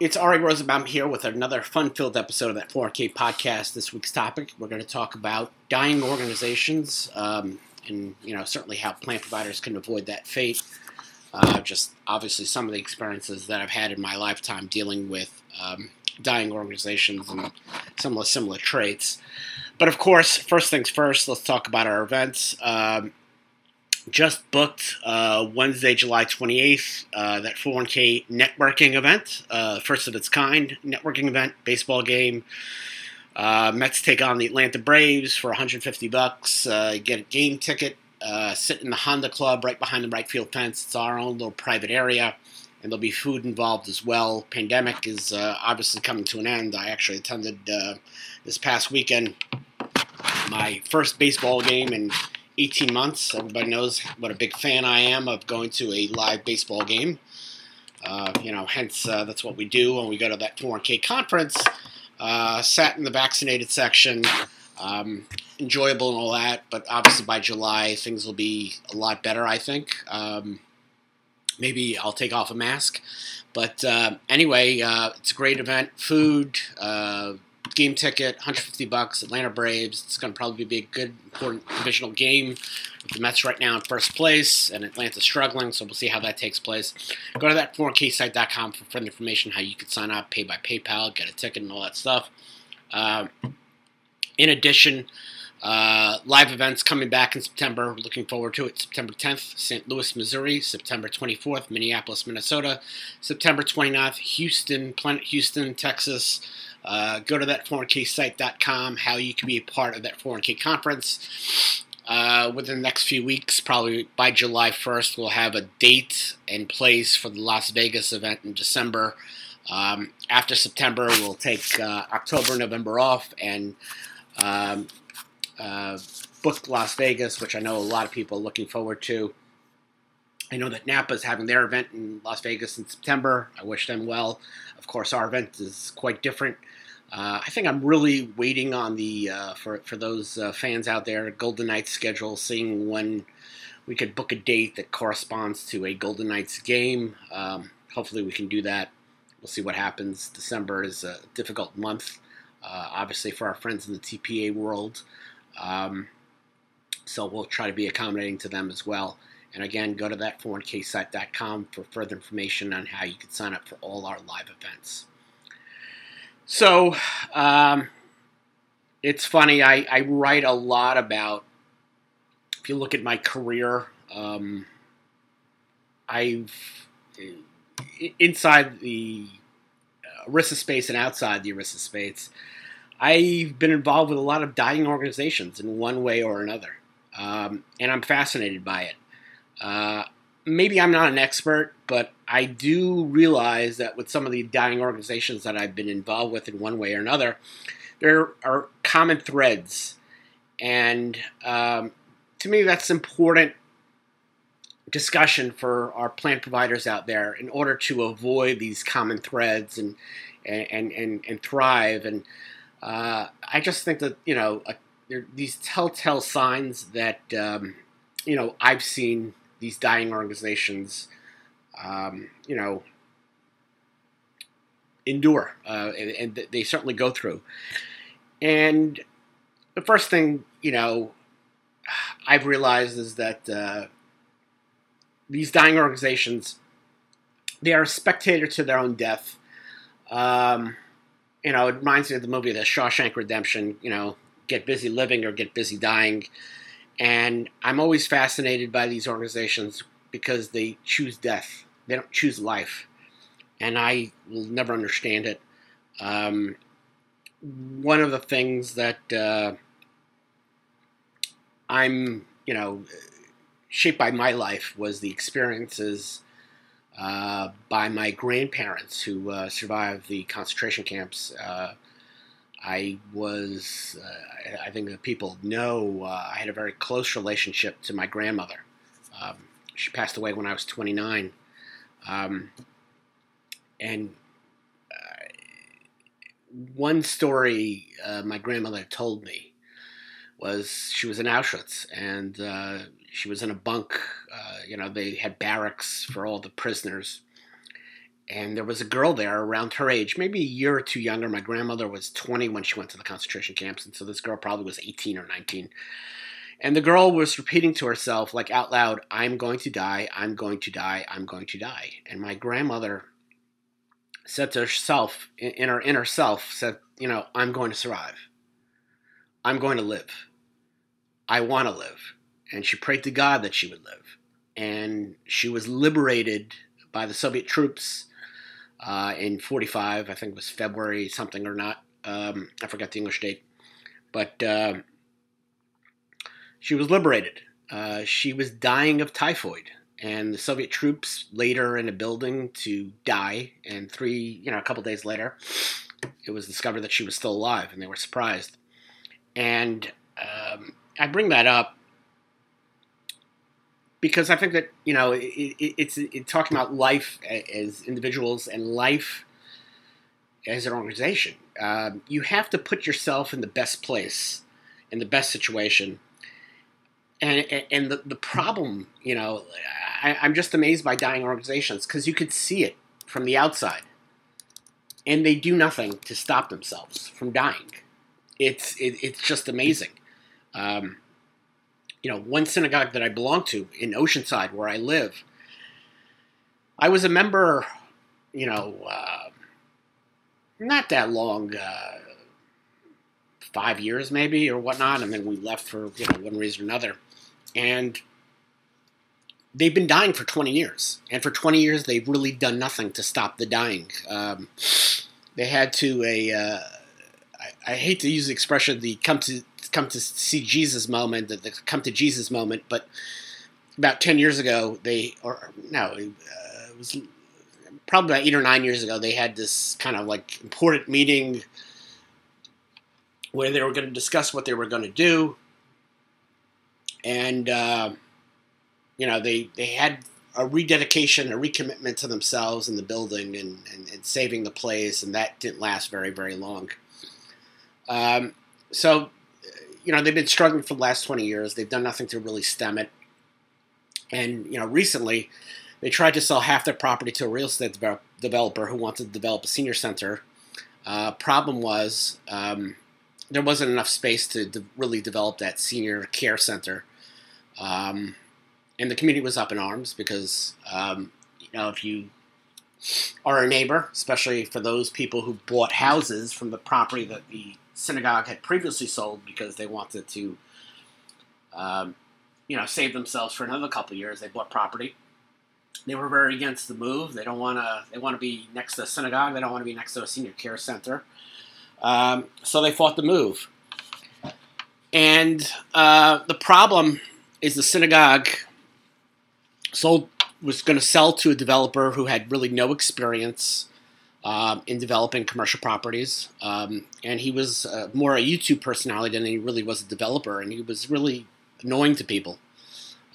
It's Ari Rosenbaum here with another fun filled episode of that 4K podcast. This week's topic, we're going to talk about dying organizations um, and, you know, certainly how plan providers can avoid that fate. Uh, just obviously some of the experiences that I've had in my lifetime dealing with um, dying organizations and some of the similar traits. But of course, first things first, let's talk about our events. Um, just booked uh, Wednesday, July 28th, uh, that 401k networking event, uh, first of its kind networking event, baseball game. Uh, Mets take on the Atlanta Braves for 150 bucks. Uh, get a game ticket, uh, sit in the Honda Club right behind the right field fence. It's our own little private area, and there'll be food involved as well. Pandemic is obviously coming to an end. I actually attended this past weekend my first baseball game and 18 months. Everybody knows what a big fan I am of going to a live baseball game. Uh, you know, hence uh, that's what we do when we go to that 4K conference. Uh, sat in the vaccinated section, um, enjoyable and all that, but obviously by July things will be a lot better. I think. Um, maybe I'll take off a mask, but uh, anyway, uh, it's a great event. Food uh, game ticket, 150 bucks. Atlanta Braves. It's going to probably be a good, important divisional game. The Mets right now in first place, and Atlanta's struggling, so we'll see how that takes place. Go to that 4ksite.com for further information how you can sign up, pay by PayPal, get a ticket, and all that stuff. Uh, in addition, uh, live events coming back in September. Looking forward to it. September 10th, St. Louis, Missouri. September 24th, Minneapolis, Minnesota. September 29th, Houston, Planet Houston, Texas. Uh, go to that 401ksite.com, how you can be a part of that 401k conference. Uh, within the next few weeks, probably by July 1st, we'll have a date and place for the Las Vegas event in December. Um, after September, we'll take uh, October, November off and um, uh, book Las Vegas, which I know a lot of people are looking forward to. I know that NAPA is having their event in Las Vegas in September. I wish them well. Of course, our event is quite different. Uh, I think I'm really waiting on the uh, for for those uh, fans out there Golden Knights schedule, seeing when we could book a date that corresponds to a Golden Knights game. Um, hopefully, we can do that. We'll see what happens. December is a difficult month, uh, obviously for our friends in the TPA world. Um, so we'll try to be accommodating to them as well. And again, go to that 401ksite.com for further information on how you can sign up for all our live events. So, um, it's funny, I, I, write a lot about, if you look at my career, um, I've, inside the ERISA space and outside the ERISA space, I've been involved with a lot of dying organizations in one way or another. Um, and I'm fascinated by it. Uh, maybe I'm not an expert, but I do realize that with some of the dying organizations that I've been involved with in one way or another, there are common threads. And um, to me, that's important discussion for our plan providers out there in order to avoid these common threads and and and, and thrive. And uh, I just think that you know uh, there these telltale signs that um, you know I've seen these dying organizations, um, you know, endure, uh, and, and, they certainly go through. And the first thing, you know, I've realized is that uh, these dying organizations, they are a spectator to their own death. Um, you know, it reminds me of the movie The Shawshank Redemption. You know, get busy living or get busy dying. And I'm always fascinated by these organizations because they choose death. They don't choose life. And I will never understand it. Um, one of the things that uh, I'm, you know, shaped by my life was the experiences uh, by my grandparents who uh, survived the concentration camps. Uh, I was, uh, I think that people know, uh, I had a very close relationship to my grandmother. Um, she passed away when I was 29. Um, and uh, one story uh, my grandmother told me was she was in Auschwitz and uh, she was in a bunk. Uh, you know, they had barracks for all the prisoners. and there was a girl there around her age, maybe a year or two younger. My grandmother was 20 when she went to the concentration camps, and so this girl probably was 18 or 19. And the girl was repeating to herself, like out loud, I'm going to die, I'm going to die, I'm going to die. And my grandmother said to herself, in her inner self, said, You know, I'm going to survive. I'm going to live. I want to live. And she prayed to God that she would live. And she was liberated by the Soviet troops uh, in 45, I think it was February something or not. Um, I forgot the English date. But. Uh, she was liberated. Uh, she was dying of typhoid, and the Soviet troops laid her in a building to die. And three, you know, a couple days later, it was discovered that she was still alive, and they were surprised. And um, I bring that up because I think that you know it, it, it's it, talking about life as individuals and life as an organization. Um, you have to put yourself in the best place, in the best situation and and the, the problem, you know, I, I'm just amazed by dying organizations because you could see it from the outside, and they do nothing to stop themselves from dying. It's it, it's just amazing. Um, you know, one synagogue that I belong to in Oceanside, where I live, I was a member. You know, uh, not that long. Uh, five years maybe or whatnot, and then we left for you know one reason or another and they've been dying for 20 years, and for 20 years they've really done nothing to stop the dying. Um, they had to a uh, I, I hate to use the expression the come to come to see Jesus moment, the, the come to Jesus moment, but about 10 years ago they or no uh, it was probably about eight or nine years ago they had this kind of like important meeting where they were going to discuss what they were going to do and uh, you know they they had a rededication, a recommitment to themselves in the building and, and, and saving the place, and that didn't last very very long. Um, so, you know, they've been struggling for the last twenty years. They've done nothing to really stem it, and you know, recently they tried to sell half their property to a real estate developer who wanted to develop a senior center. Uh, problem was um, there wasn't enough space to de- really develop that senior care center. Um, and the community was up in arms because, um, you know, if you are a neighbor, especially for those people who bought houses from the property that the synagogue had previously sold because they wanted to, um, you know, save themselves for another couple years, they bought property. They were very against the move. They don't want to. They want to be next to a synagogue. They don't want to be next to a senior care center. Um, so they fought the move. And uh, the problem is the synagogue sold was going to sell to a developer who had really no experience um, in developing commercial properties, um, and he was uh, more a YouTube personality than he really was a developer, and he was really annoying to people.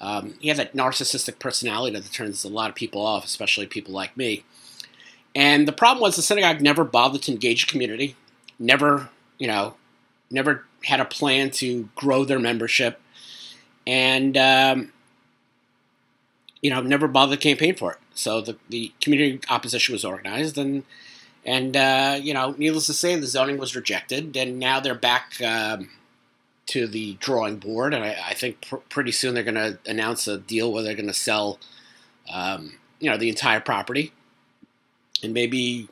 Um, he had that narcissistic personality that turns a lot of people off, especially people like me. And the problem was the synagogue never bothered to engage the community never, you know, never had a plan to grow their membership, and um, you know, never bothered to campaign for it. So the, the community opposition was organized, and and uh, you know, needless to say, the zoning was rejected, and now they're back um, to the drawing board. And I, I think pr- pretty soon they're going to announce a deal where they're going to sell, um, you know, the entire property, and maybe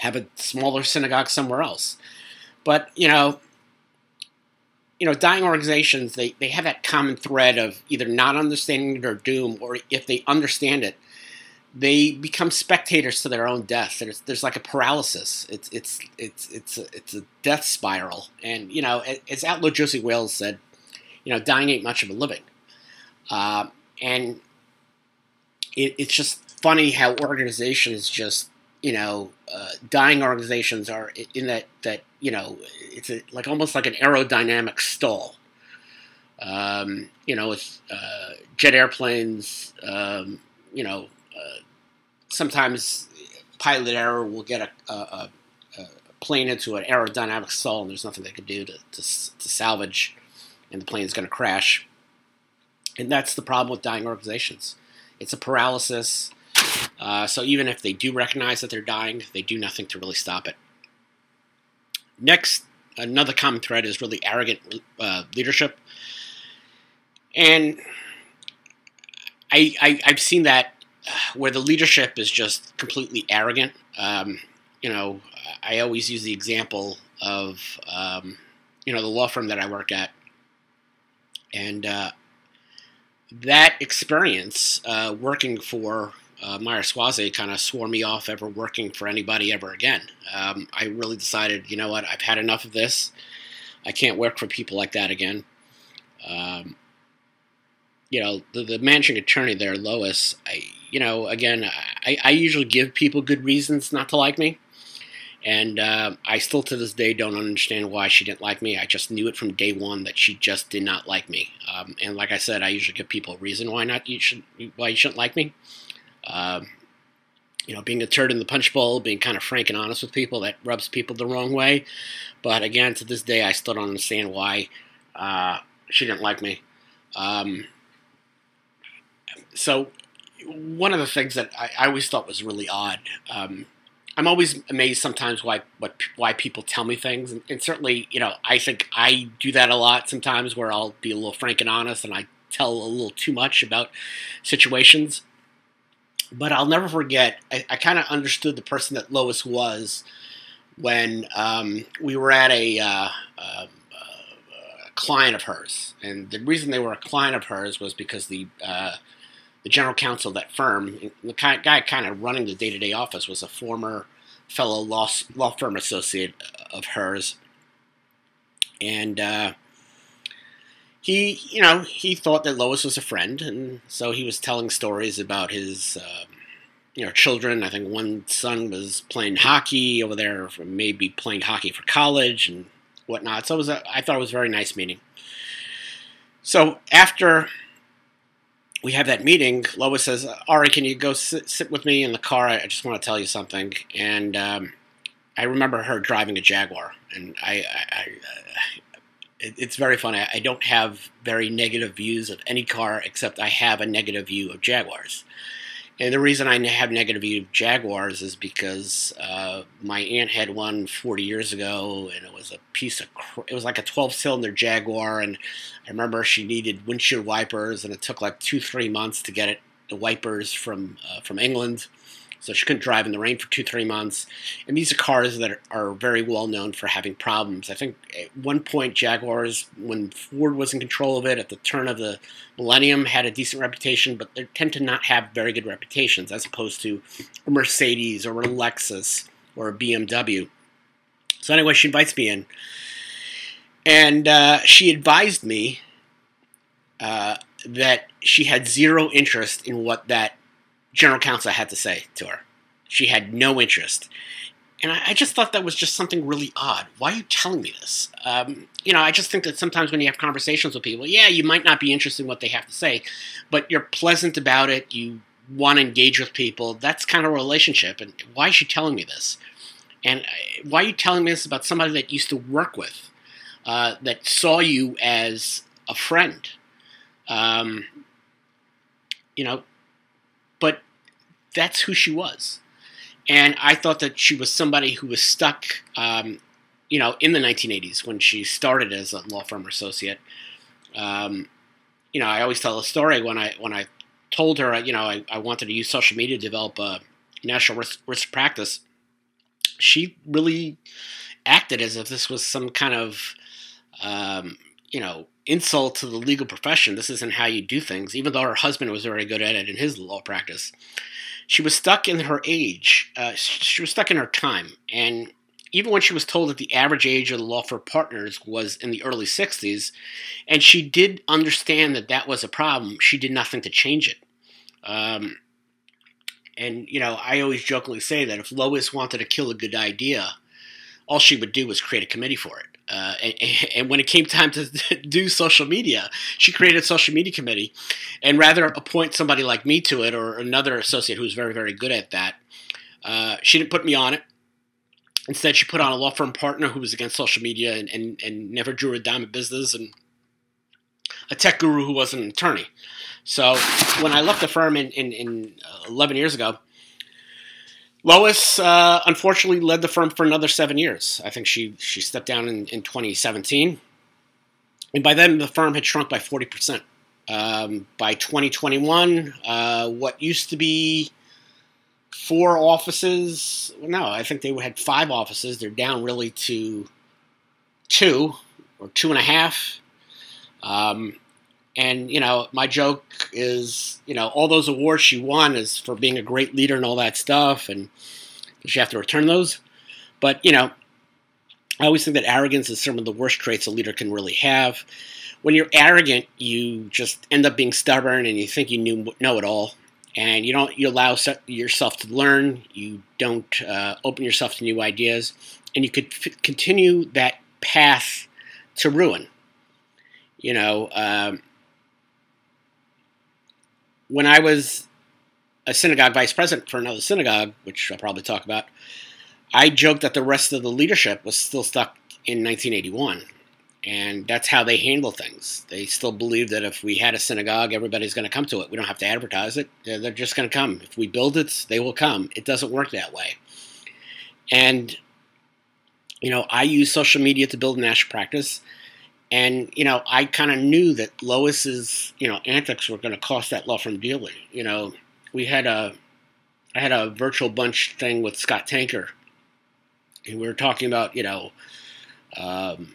have a smaller synagogue somewhere else. But you know, you know, dying organizations they, they have that common thread of either not understanding their doom or if they understand it, they become spectators to their own death. There's, there's like a paralysis. It's it's it's it's a, it's a death spiral. And you know, as outlaw Josey Wales said, you know, dying ain't much of a living. Uh, and it, it's just funny how organizations just you know, uh, dying organizations are in that that you know it's a, like almost like an aerodynamic stall. Um, you know, with uh, jet airplanes, um, you know, uh, sometimes pilot error will get a, a, a, plane into an aerodynamic stall, and there's nothing they can do to, to, to salvage, and the plane is going to crash. And that's the problem with dying organizations. It's a paralysis Uh, so even if they do recognize that they're dying, they do nothing to really stop it. Next, another common thread is really arrogant uh, leadership, and I, I have seen that where the leadership is just completely arrogant. Um, you know, I always use the example of um, you know the law firm that I work at, and uh, that experience uh, working for uh, Meyer kind of swore me off ever working for anybody ever again. Um, I really decided, you know what, I've had enough of this. I can't work for people like that again. Um, you know, the, the managing attorney there, Lois, I, you know, again, I, I usually give people good reasons not to like me. And uh, I still to this day don't understand why she didn't like me. I just knew it from day one that she just did not like me. Um, and like I said, I usually give people a reason why not you should why you shouldn't like me. Um, you know, being a turd in the punch bowl, being kind of frank and honest with people, that rubs people the wrong way. But again, to this day, I still don't understand why uh, she didn't like me. Um, so, one of the things that I, I always thought was really odd. Um, I'm always amazed sometimes why what why people tell me things, and, and, certainly, you know, I think I do that a lot sometimes, where I'll be a little frank and honest, and I tell a little too much about situations but I'll never forget. I, I kind of understood the person that Lois was when um, we were at a, uh, uh, a, client of hers, and the reason they were a client of hers was because the uh, the general counsel of that firm, the guy kind of running the day to day office, was a former fellow law law firm associate of hers, and uh, he, you know, he thought that Lois was a friend, and so he was telling stories about his, uh, you know, children. I think one son was playing hockey over there, maybe playing hockey for college and whatnot. So it was, a, I thought it was a very nice meeting. So after we have that meeting, Lois says, "Ari, can you go sit, sit with me in the car? I just want to tell you something." And um, I remember her driving a Jaguar, and I, I, I it, it's very funny. I don't have very negative views of any car except I have a negative view of Jaguars. And the reason I have negative view of Jaguars is because uh, my aunt had one 40 years ago, and it was a piece of cr- it was like a 12 cylinder Jaguar, and I remember she needed windshield wipers, and it took like two three months to get it the wipers from uh, from England so she couldn't drive in the rain for two, three months. And these are cars that are, very well known for having problems. I think at one point, Jaguars, when Ford was in control of it at the turn of the millennium, had a decent reputation, but they tend to not have very good reputations as opposed to a Mercedes or a Lexus or a BMW. So anyway, she invites me in, and uh, she advised me uh, that she had zero interest in what that general counsel had to say to her. She had no interest. And I, I, just thought that was just something really odd. Why are you telling me this? Um, you know, I just think that sometimes when you have conversations with people, yeah, you might not be interested in what they have to say, but you're pleasant about it. You want to engage with people. That's kind of a relationship. And why is she telling me this? And uh, why are you telling me this about somebody that used to work with, uh, that saw you as a friend? Um, you know, that's who she was. And I thought that she was somebody who was stuck, um, you know, in the 1980s when she started as a law firm associate. Um, you know, I always tell a story when I when I told her, you know, I, I wanted to use social media to develop a national risk, risk practice. She really acted as if this was some kind of, um, you know, insult to the legal profession. This isn't how you do things, even though her husband was very good at it in his law practice. She was stuck in her age. Uh, she was stuck in her time. And even when she was told that the average age of the law firm partners was in the early 60s, and she did understand that that was a problem, she did nothing to change it. Um, and, you know, I always jokingly say that if Lois wanted to kill a good idea, all she would do was create a committee for it. Uh, and, and, when it came time to do social media, she created a social media committee, and rather appoint somebody like me to it or another associate who's very very good at that. Uh, she didn't put me on it. Instead, she put on a law firm partner who was against social media and, and, and never drew a dime of business, and a tech guru who wasn't an attorney. So when I left the firm in, in, in uh, 11 years ago, Lois uh, unfortunately led the firm for another seven years. I think she she stepped down in, in 2017, and by then the firm had shrunk by 40 percent. Um, by 2021, uh, what used to be four offices, no, I think they had five offices. They're down really to two or two and a half. Um, and you know, my joke is, you know, all those awards she won is for being a great leader and all that stuff, and she have to return those. But you know, I always think that arrogance is some of the worst traits a leader can really have. When you're arrogant, you just end up being stubborn, and you think you knew know it all, and you don't you allow yourself to learn. You don't uh, open yourself to new ideas, and you could f- continue that path to ruin. You know, um, when I was a synagogue vice president for another synagogue, which I'll probably talk about, I joked that the rest of the leadership was still stuck in 1981. And that's how they handle things. They still believe that if we had a synagogue, everybody's going to come to it. We don't have to advertise it. They're just going to come. If we build it, they will come. It doesn't work that way. And, you know, I use social media to build national practice. And you know, I kind of knew that Lois's you know antics were going to cost that law firm dearly. You know, we had a I had a virtual bunch thing with Scott Tanker, and we were talking about you know um,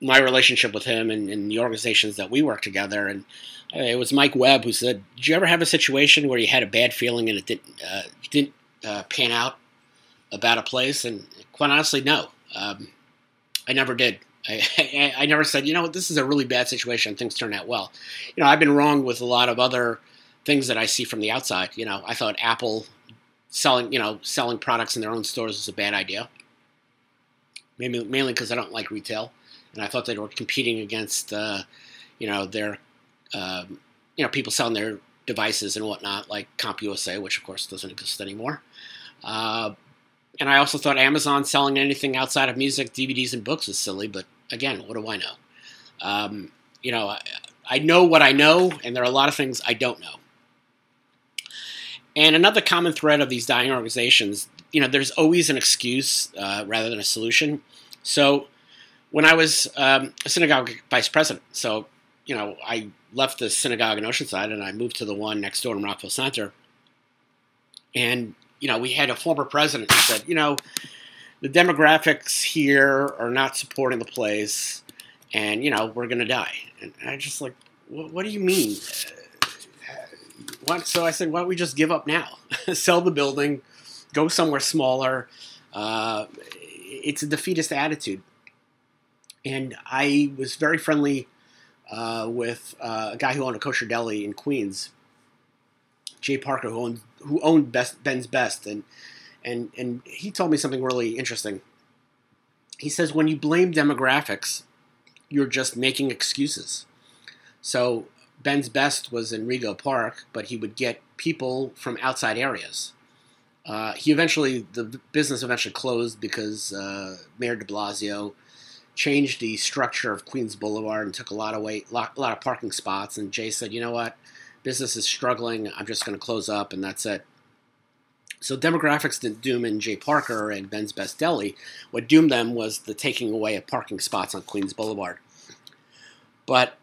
my relationship with him and, and, the organizations that we work together. And it was Mike Webb who said, "Did you ever have a situation where you had a bad feeling and it didn't uh, didn't uh, pan out about a place?" And quite honestly, no, um, I never did. I, I, I, never said, you know, this is a really bad situation. Things turn out well. You know, I've been wrong with a lot of other things that I see from the outside. You know, I thought Apple selling, you know, selling products in their own stores was a bad idea. Maybe mainly because I don't like retail, and I thought they were competing against, uh, you know, their, um, you know, people selling their devices and whatnot, like CompUSA, which of course doesn't exist anymore. Uh, and I also thought Amazon selling anything outside of music, DVDs, and books was silly. But again, what do I know? Um, you know, I, I know what I know, and there are a lot of things I don't know. And another common thread of these dying organizations, you know, there's always an excuse uh, rather than a solution. So when I was um, a synagogue vice president, so you know, I left the synagogue in Oceanside and I moved to the one next door in Rockville Center. And you know, we had a former president who said, you know, the demographics here are not supporting the place, and you know, we're to die. And I just like, what, what do you mean? What? So I said, why don't we just give up now? Sell the building, go somewhere smaller. Uh, it's a defeatist attitude. And I was very friendly uh, with uh, a guy who owned a kosher deli in Queens, Jay Parker, who owned who owned Best, Ben's Best, and and and he told me something really interesting. He says when you blame demographics, you're just making excuses. So Ben's Best was in Rego Park, but he would get people from outside areas. Uh, he eventually, the business eventually closed because uh, Mayor De Blasio changed the structure of Queens Boulevard and took a lot of weight, lot, a lot of parking spots. And Jay said, "You know what? business is struggling. I'm just going to close up, and that's it. So demographics didn't doom in Jay Parker and Ben's Best Deli. What doomed them was the taking away of parking spots on Queens Boulevard. But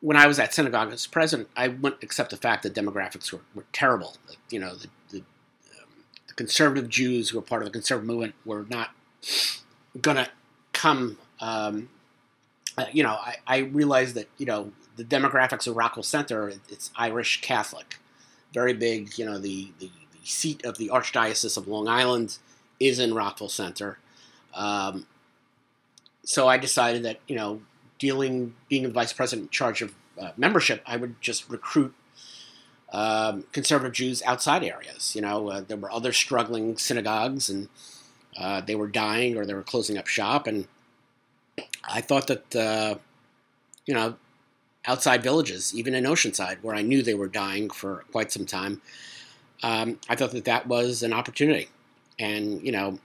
when I was at synagogue as president, I wouldn't accept the fact that demographics were, were terrible. You know, the, the, um, the, conservative Jews who were part of the conservative movement were not going to come. Um, uh, you know, I, I realized that, you know, the demographics of Rockville Center, it's Irish Catholic, very big. You know, the, the, the seat of the Archdiocese of Long Island is in Rockville Center. Um, so I decided that you know, dealing being a vice president in charge of uh, membership, I would just recruit um, conservative Jews outside areas. You know, uh, there were other struggling synagogues, and uh, they were dying or they were closing up shop, and I thought that uh, you know outside villages, even in Oceanside, where I knew they were dying for quite some time. Um, I thought that that was an opportunity. And, you know,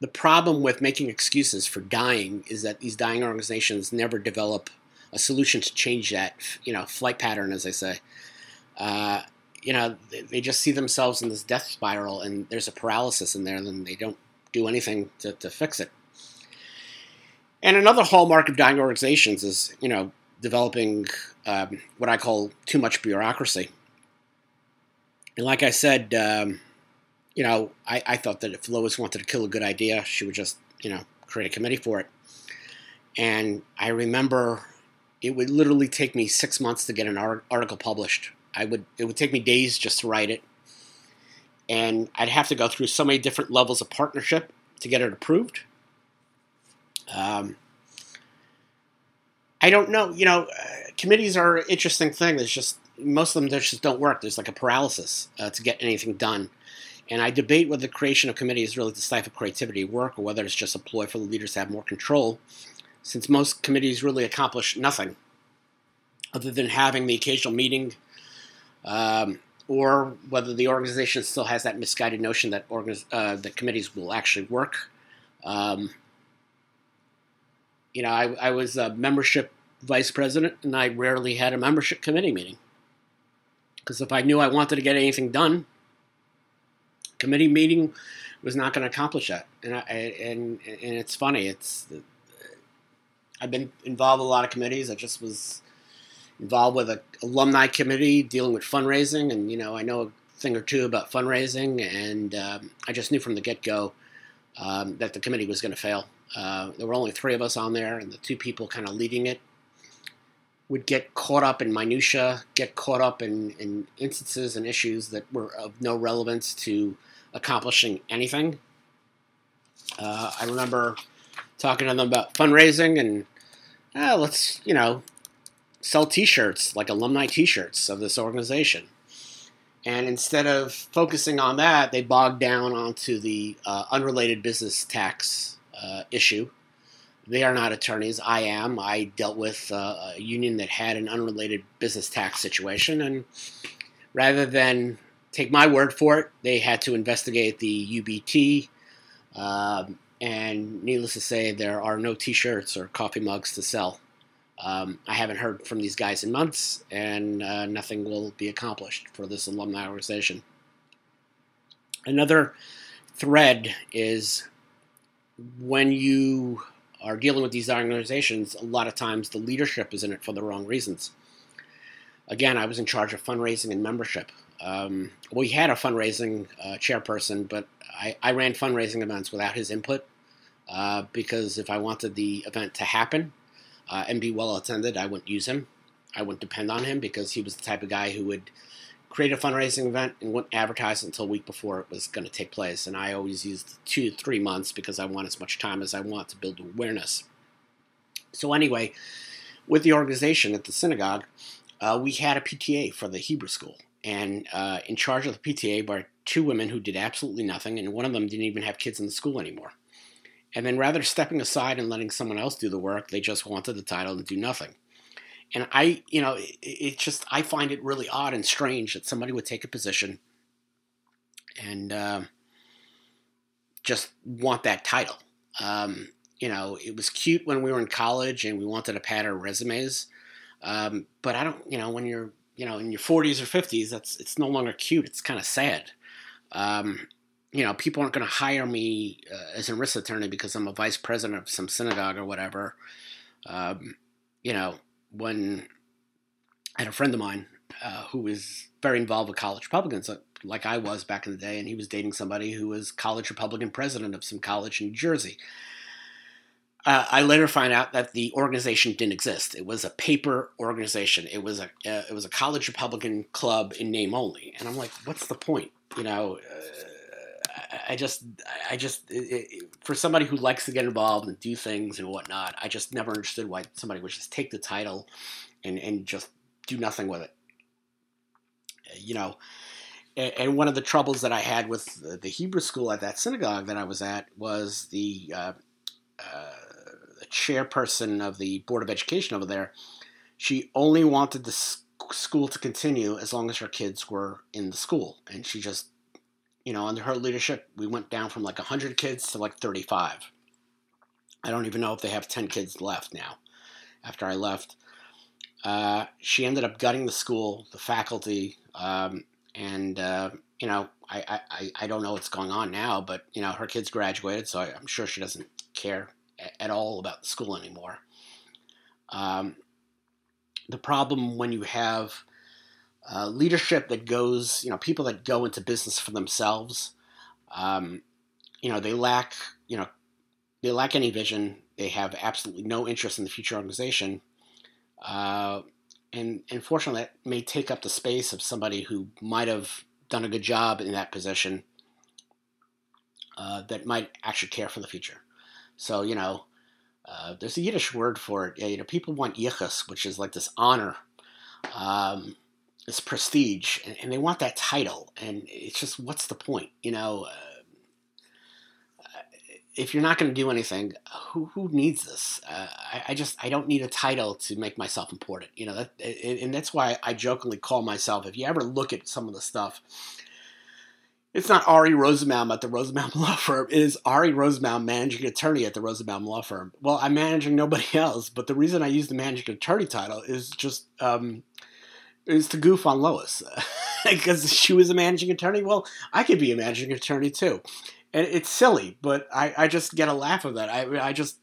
the problem with making excuses for dying is that these dying organizations never develop a solution to change that, you know, flight pattern, as I say. Uh, you know, they, just see themselves in this death spiral, and there's a paralysis in there, and they don't do anything to, to fix it. And another hallmark of dying organizations is, you know, developing um, what I call too much bureaucracy. And like I said, um, you know, I, I thought that if Lois wanted to kill a good idea, she would just, you know, create a committee for it. And I remember it would literally take me six months to get an article published. I would it would take me days just to write it, and I'd have to go through so many different levels of partnership to get it approved. Um, I don't know. You know, uh, committees are an interesting thing. There's just most of them just don't work. There's like a paralysis uh, to get anything done. And I debate whether the creation of committees is really to stifle creativity work or whether it's just a ploy for the leaders to have more control, since most committees really accomplish nothing other than having the occasional meeting, um, or whether the organization still has that misguided notion that organiz- uh, the committees will actually work. Um, you know, I, I was a membership vice president, and I rarely had a membership committee meeting because if I knew I wanted to get anything done, committee meeting was not going to accomplish that. And I, and and it's funny. It's I've been involved with a lot of committees. I just was involved with an alumni committee dealing with fundraising, and you know I know a thing or two about fundraising, and um, I just knew from the get go um, that the committee was going to fail. Uh, there were only three of us on there, and the two people kind of leading it would get caught up in minutia, get caught up in, in instances and issues that were of no relevance to accomplishing anything. Uh, I remember talking to them about fundraising and uh, let's, you know, sell T-shirts like alumni T-shirts of this organization. And instead of focusing on that, they bogged down onto the uh, unrelated business tax uh, issue they are not attorneys. I am. I dealt with uh, a union that had an unrelated business tax situation, and rather than take my word for it, they had to investigate the UBT. Um, and needless to say, there are no T-shirts or coffee mugs to sell. Um, I haven't heard from these guys in months, and uh, nothing will be accomplished for this alumni organization. Another thread is when you are dealing with these organizations, a lot of times the leadership is in it for the wrong reasons. Again, I was in charge of fundraising and membership. Um, we had a fundraising uh, chairperson, but I, I, ran fundraising events without his input uh, because if I wanted the event to happen uh, and be well attended, I wouldn't use him. I wouldn't depend on him because he was the type of guy who would create a fundraising event and wouldn't advertise until a week before it was going to take place. And I always used two, to three months because I want as much time as I want to build awareness. So, anyway, with the organization at the synagogue, uh, we had a PTA for the Hebrew school. And uh, in charge of the PTA were two women who did absolutely nothing, and one of them didn't even have kids in the school anymore. And then rather stepping aside and letting someone else do the work, they just wanted the title and do nothing. And I, you know, it, it, just I find it really odd and strange that somebody would take a position and uh, just want that title. Um, you know, it was cute when we were in college and we wanted to pad our resumes, um, but I don't, you know, when you're, you know, in your 40s or 50s, that's it's no longer cute. It's kind of sad. Um, you know, people aren't going to hire me uh, as an ERISA attorney because I'm a vice president of some synagogue or whatever. Um, you know, when I had a friend of mine uh, who was very involved with college Republicans, like I was back in the day, and he was dating somebody who was college Republican president of some college in New Jersey. Uh, I later find out that the organization didn't exist. It was a paper organization. It was a uh, it was a college Republican club in name only. And I'm like, what's the point? You know, uh, I just I just it, it, for somebody who likes to get involved and do things and whatnot, I just never understood why somebody would just take the title and and just do nothing with it. You know, and, one of the troubles that I had with the Hebrew school at that synagogue that I was at was the, uh, uh, the chairperson of the board of education over there. She only wanted the school to continue as long as her kids were in the school, and she just you know, under her leadership, we went down from like 100 kids to like 35. I don't even know if they have 10 kids left now after I left. Uh, she ended up gutting the school, the faculty, um, and uh, you know, I, I, I don't know what's going on now, but you know, her kids graduated, so I, am sure she doesn't care at all about the school anymore. Um, the problem when you have uh, leadership that goes, you know, people that go into business for themselves, um, you know, they lack, you know, they lack any vision. They have absolutely no interest in the future organization. Uh, and unfortunately, that may take up the space of somebody who might have done a good job in that position uh, that might actually care for the future. So, you know, uh, there's a Yiddish word for it. You know, people want yichus, which is like this honor, um, this prestige, and, and, they want that title. And it's just, what's the point? You know, uh, if you're not going to do anything, who who needs this? Uh, I, I, just I don't need a title to make myself important. You know that, and that's why I jokingly call myself. If you ever look at some of the stuff, it's not Ari Rosenbaum at the Rosenbaum Law Firm. It is Ari Rosenbaum, managing attorney at the Rosenbaum Law Firm. Well, I'm managing nobody else, but the reason I use the managing attorney title is just um, is to goof on Lois because she was a managing attorney. Well, I could be a managing attorney too and it's silly, but I, I just get a laugh of that. I I just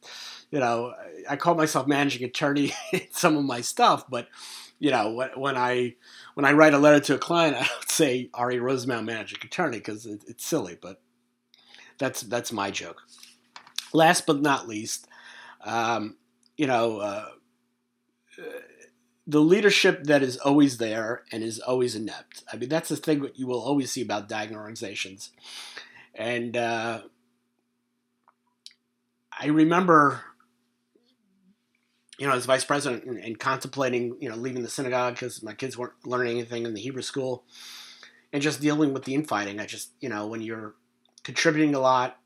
you know I call myself managing attorney in some of my stuff, but you know when, when I when I write a letter to a client, I don't say Ari Rosenbaum managing attorney because it, it's silly, but that's that's my joke. Last but not least, um, you know. Uh, the leadership that is always there and is always inept. I mean, that's the thing that you will always see about dying organizations and uh, I remember, you know, as vice president and, and contemplating, you know, leaving the synagogue because my kids weren't learning anything in the Hebrew school, and just dealing with the infighting. I just, you know, when you're contributing a lot,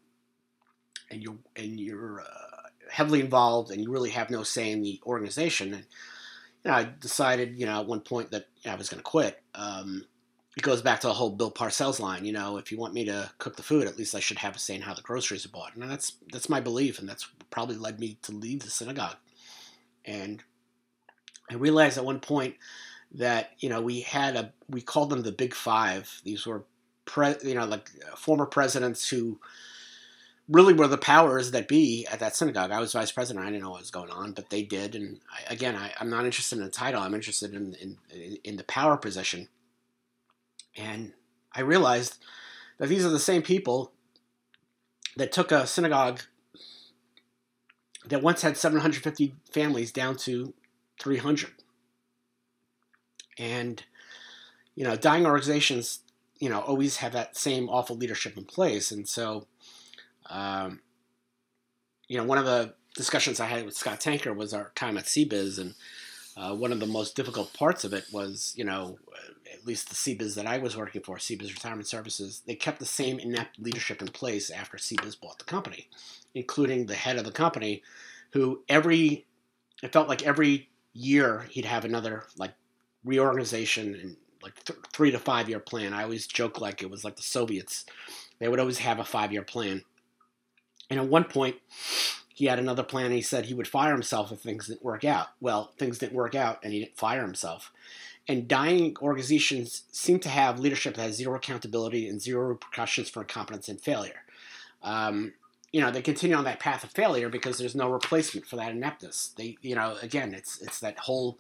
and you're, and you're uh, heavily involved, and you really have no say in the organization, and I decided, you know, at one point that I was going to quit. Um, it goes back to the whole Bill Parcells line. You know, if you want me to cook the food, at least I should have a say in how the groceries are bought. And that's that's my belief, and that's probably led me to leave the synagogue. And I realized at one point that you know we had a we called them the Big Five. These were pre, you know like former presidents who really were the powers that be at that synagogue. I was vice president. I didn't know what was going on, but they did. And I, again, I, am not interested in the title. I'm interested in, in in the power position. And I realized that these are the same people that took a synagogue that once had 750 families down to 300. And, you know, dying organizations, you know, always have that same awful leadership in place. And so, um, you know, one of the discussions I had with Scott Tanker was our time at CBiz, and uh, one of the most difficult parts of it was, you know, at least the CBiz that I was working for, CBiz Retirement Services, they kept the same inept leadership in place after CBiz bought the company, including the head of the company, who every it felt like every year he'd have another like reorganization and like th- three to five year plan. I always joke like it was like the Soviets; they would always have a five year plan. And at one point, he had another plan. he said he would fire himself if things didn't work out. Well, things didn't work out, and he didn't fire himself. And dying organizations seem to have leadership that has zero accountability and zero repercussions for incompetence and failure. Um, you know, they continue on that path of failure because there's no replacement for that ineptness. They, you know, again, it's it's that whole,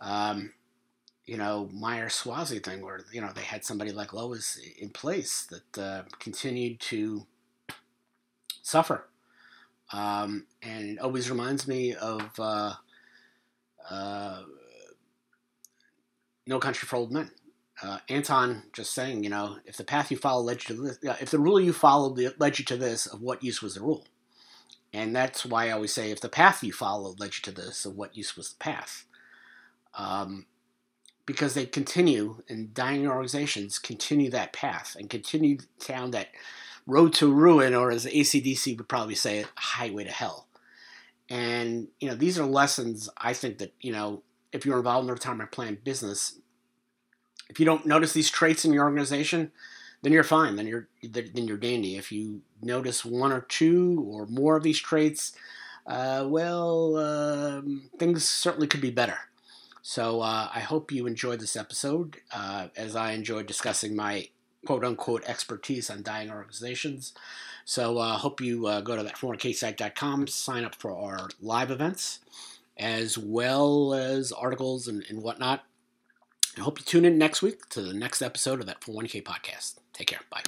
um, you know, Meyer Suozzi thing where you know they had somebody like Lois in place that uh, continued to suffer, um, and it always reminds me of. Uh, uh, no Country for Old Men. Uh, Anton just saying, you know, if the path you follow led you to this, if the rule you followed led you to this, of what use was the rule? And that's why I always say, if the path you followed led you to this, of what use was the path? Um, because they continue, and dying organizations continue that path and continue down that road to ruin, or as ACDC would probably say highway to hell. And, you know, these are lessons I think that, you know, if you're involved in the retirement plan business, if you don't notice these traits in your organization, then you're fine. Then you're then you're dandy. If you notice one or two or more of these traits, uh, well, um, things certainly could be better. So uh, I hope you enjoyed this episode, uh, as I enjoyed discussing my quote unquote expertise on dying organizations. So I uh, hope you uh, go to that 401ksite.com, sign up for our live events, as well as articles and, and whatnot. I hope you tune in next week to the next episode of that 401k podcast. Take care. Bye.